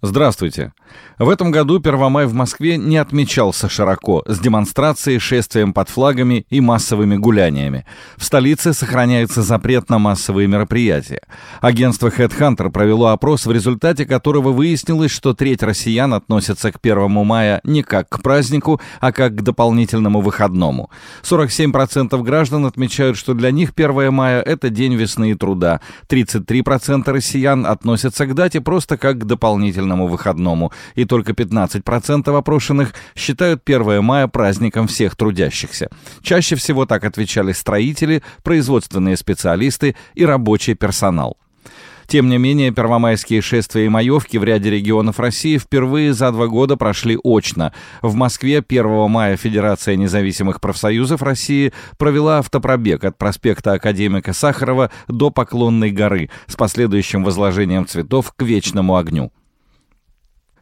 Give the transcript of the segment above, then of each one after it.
Здравствуйте. В этом году Первомай в Москве не отмечался широко, с демонстрацией, шествием под флагами и массовыми гуляниями. В столице сохраняется запрет на массовые мероприятия. Агентство Headhunter провело опрос, в результате которого выяснилось, что треть россиян относятся к 1 мая не как к празднику, а как к дополнительному выходному. 47% граждан отмечают, что для них 1 мая – это день весны и труда. 33% россиян относятся к дате просто как к дополнительному выходному и только 15% опрошенных считают 1 мая праздником всех трудящихся. Чаще всего так отвечали строители, производственные специалисты и рабочий персонал. Тем не менее, первомайские шествия и маевки в ряде регионов России впервые за два года прошли очно. В Москве 1 мая Федерация независимых профсоюзов России провела автопробег от проспекта Академика Сахарова до Поклонной горы с последующим возложением цветов к вечному огню.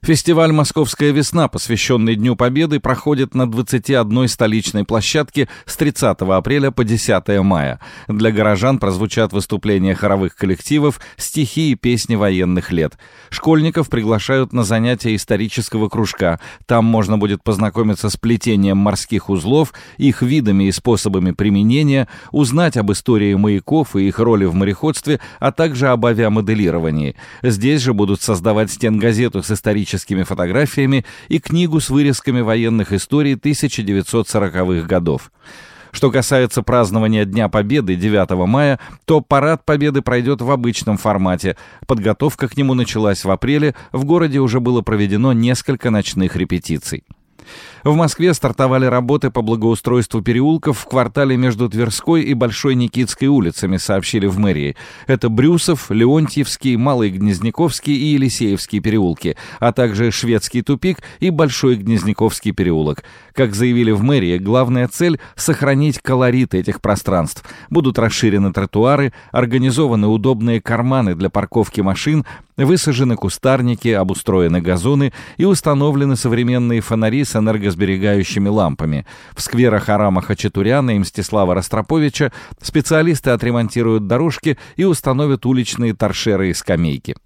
Фестиваль «Московская весна», посвященный Дню Победы, проходит на 21 столичной площадке с 30 апреля по 10 мая. Для горожан прозвучат выступления хоровых коллективов, стихи и песни военных лет. Школьников приглашают на занятия исторического кружка. Там можно будет познакомиться с плетением морских узлов, их видами и способами применения, узнать об истории маяков и их роли в мореходстве, а также об авиамоделировании. Здесь же будут создавать стенгазету с историческим историческими фотографиями и книгу с вырезками военных историй 1940-х годов. Что касается празднования Дня Победы 9 мая, то парад Победы пройдет в обычном формате. Подготовка к нему началась в апреле, в городе уже было проведено несколько ночных репетиций. В Москве стартовали работы по благоустройству переулков в квартале между Тверской и Большой Никитской улицами, сообщили в мэрии. Это Брюсов, Леонтьевский, Малый Гнезняковский и Елисеевский переулки, а также Шведский тупик и Большой Гнезняковский переулок. Как заявили в мэрии, главная цель — сохранить колорит этих пространств. Будут расширены тротуары, организованы удобные карманы для парковки машин, высажены кустарники, обустроены газоны и установлены современные фонари с энергосберегающими лампами. В скверах Арама Хачатуряна и Мстислава Ростроповича специалисты отремонтируют дорожки и установят уличные торшеры и скамейки.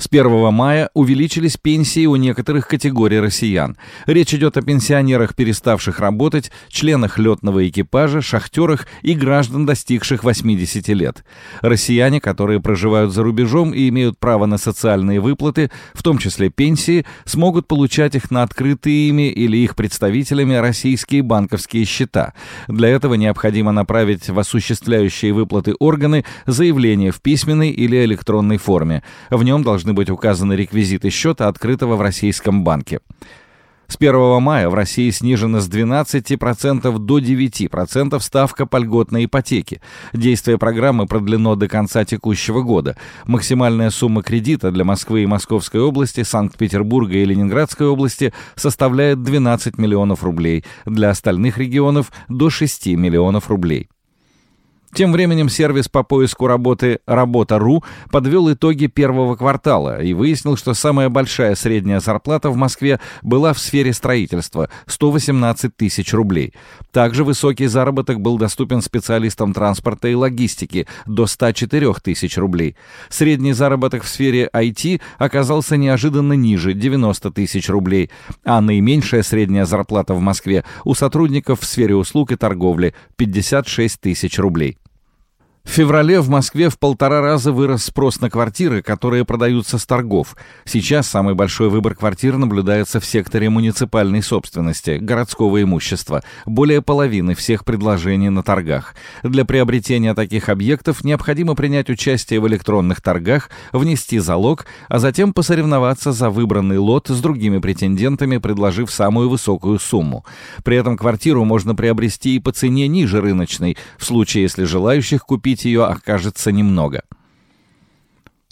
С 1 мая увеличились пенсии у некоторых категорий россиян. Речь идет о пенсионерах, переставших работать, членах летного экипажа, шахтерах и граждан, достигших 80 лет. Россияне, которые проживают за рубежом и имеют право на социальные выплаты, в том числе пенсии, смогут получать их на открытые ими или их представителями российские банковские счета. Для этого необходимо направить в осуществляющие выплаты органы заявление в письменной или электронной форме. В нем должны должны быть указаны реквизиты счета, открытого в российском банке. С 1 мая в России снижена с 12% до 9% ставка по льготной ипотеке. Действие программы продлено до конца текущего года. Максимальная сумма кредита для Москвы и Московской области, Санкт-Петербурга и Ленинградской области составляет 12 миллионов рублей, для остальных регионов – до 6 миллионов рублей. Тем временем сервис по поиску работы «Работа.ру» подвел итоги первого квартала и выяснил, что самая большая средняя зарплата в Москве была в сфере строительства – 118 тысяч рублей. Также высокий заработок был доступен специалистам транспорта и логистики – до 104 тысяч рублей. Средний заработок в сфере IT оказался неожиданно ниже – 90 тысяч рублей, а наименьшая средняя зарплата в Москве у сотрудников в сфере услуг и торговли – 56 тысяч рублей. В феврале в Москве в полтора раза вырос спрос на квартиры, которые продаются с торгов. Сейчас самый большой выбор квартир наблюдается в секторе муниципальной собственности, городского имущества. Более половины всех предложений на торгах. Для приобретения таких объектов необходимо принять участие в электронных торгах, внести залог, а затем посоревноваться за выбранный лот с другими претендентами, предложив самую высокую сумму. При этом квартиру можно приобрести и по цене ниже рыночной, в случае если желающих купить ее окажется немного.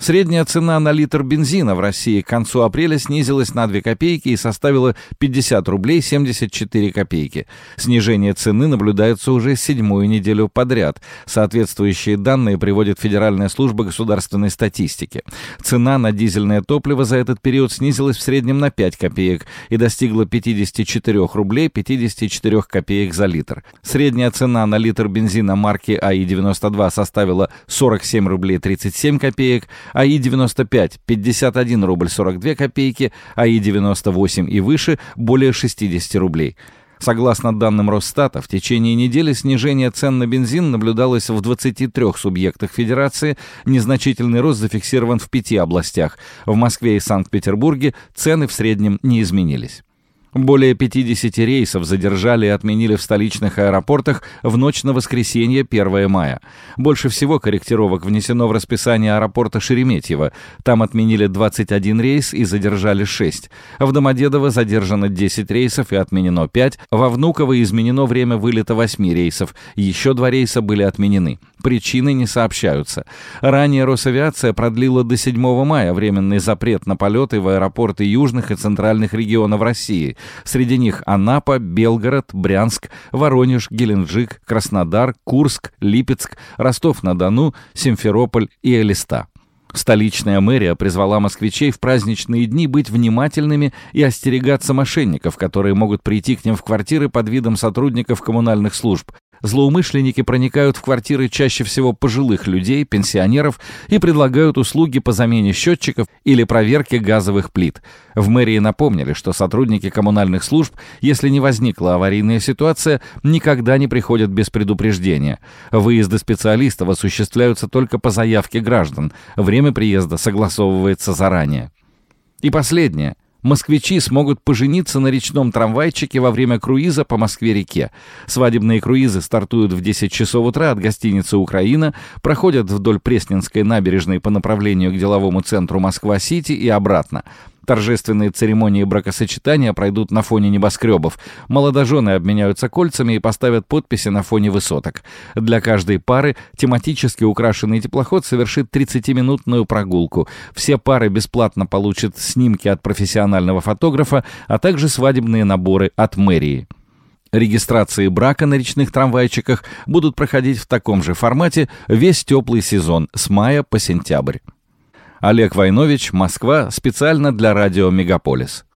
Средняя цена на литр бензина в России к концу апреля снизилась на 2 копейки и составила 50 рублей 74 копейки. Снижение цены наблюдается уже седьмую неделю подряд. Соответствующие данные приводит Федеральная служба государственной статистики. Цена на дизельное топливо за этот период снизилась в среднем на 5 копеек и достигла 54 рублей 54 копеек за литр. Средняя цена на литр бензина марки АИ-92 составила 47 рублей 37 копеек, АИ-95 – 51 рубль 42 копейки, АИ-98 и выше – более 60 рублей. Согласно данным Росстата, в течение недели снижение цен на бензин наблюдалось в 23 субъектах Федерации, незначительный рост зафиксирован в пяти областях. В Москве и Санкт-Петербурге цены в среднем не изменились. Более 50 рейсов задержали и отменили в столичных аэропортах в ночь на воскресенье 1 мая. Больше всего корректировок внесено в расписание аэропорта Шереметьево. Там отменили 21 рейс и задержали 6. В Домодедово задержано 10 рейсов и отменено 5. Во Внуково изменено время вылета 8 рейсов. Еще два рейса были отменены. Причины не сообщаются. Ранее Росавиация продлила до 7 мая временный запрет на полеты в аэропорты южных и центральных регионов России. Среди них Анапа, Белгород, Брянск, Воронеж, Геленджик, Краснодар, Курск, Липецк, Ростов-на-Дону, Симферополь и Элиста. Столичная мэрия призвала москвичей в праздничные дни быть внимательными и остерегаться мошенников, которые могут прийти к ним в квартиры под видом сотрудников коммунальных служб, Злоумышленники проникают в квартиры чаще всего пожилых людей, пенсионеров и предлагают услуги по замене счетчиков или проверке газовых плит. В мэрии напомнили, что сотрудники коммунальных служб, если не возникла аварийная ситуация, никогда не приходят без предупреждения. Выезды специалистов осуществляются только по заявке граждан. Время приезда согласовывается заранее. И последнее – Москвичи смогут пожениться на речном трамвайчике во время круиза по Москве-реке. Свадебные круизы стартуют в 10 часов утра от гостиницы «Украина», проходят вдоль Пресненской набережной по направлению к деловому центру Москва-Сити и обратно. Торжественные церемонии бракосочетания пройдут на фоне небоскребов. Молодожены обменяются кольцами и поставят подписи на фоне высоток. Для каждой пары тематически украшенный теплоход совершит 30-минутную прогулку. Все пары бесплатно получат снимки от профессионального фотографа, а также свадебные наборы от мэрии. Регистрации брака на речных трамвайчиках будут проходить в таком же формате весь теплый сезон с мая по сентябрь. Олег Войнович, Москва, специально для радио «Мегаполис».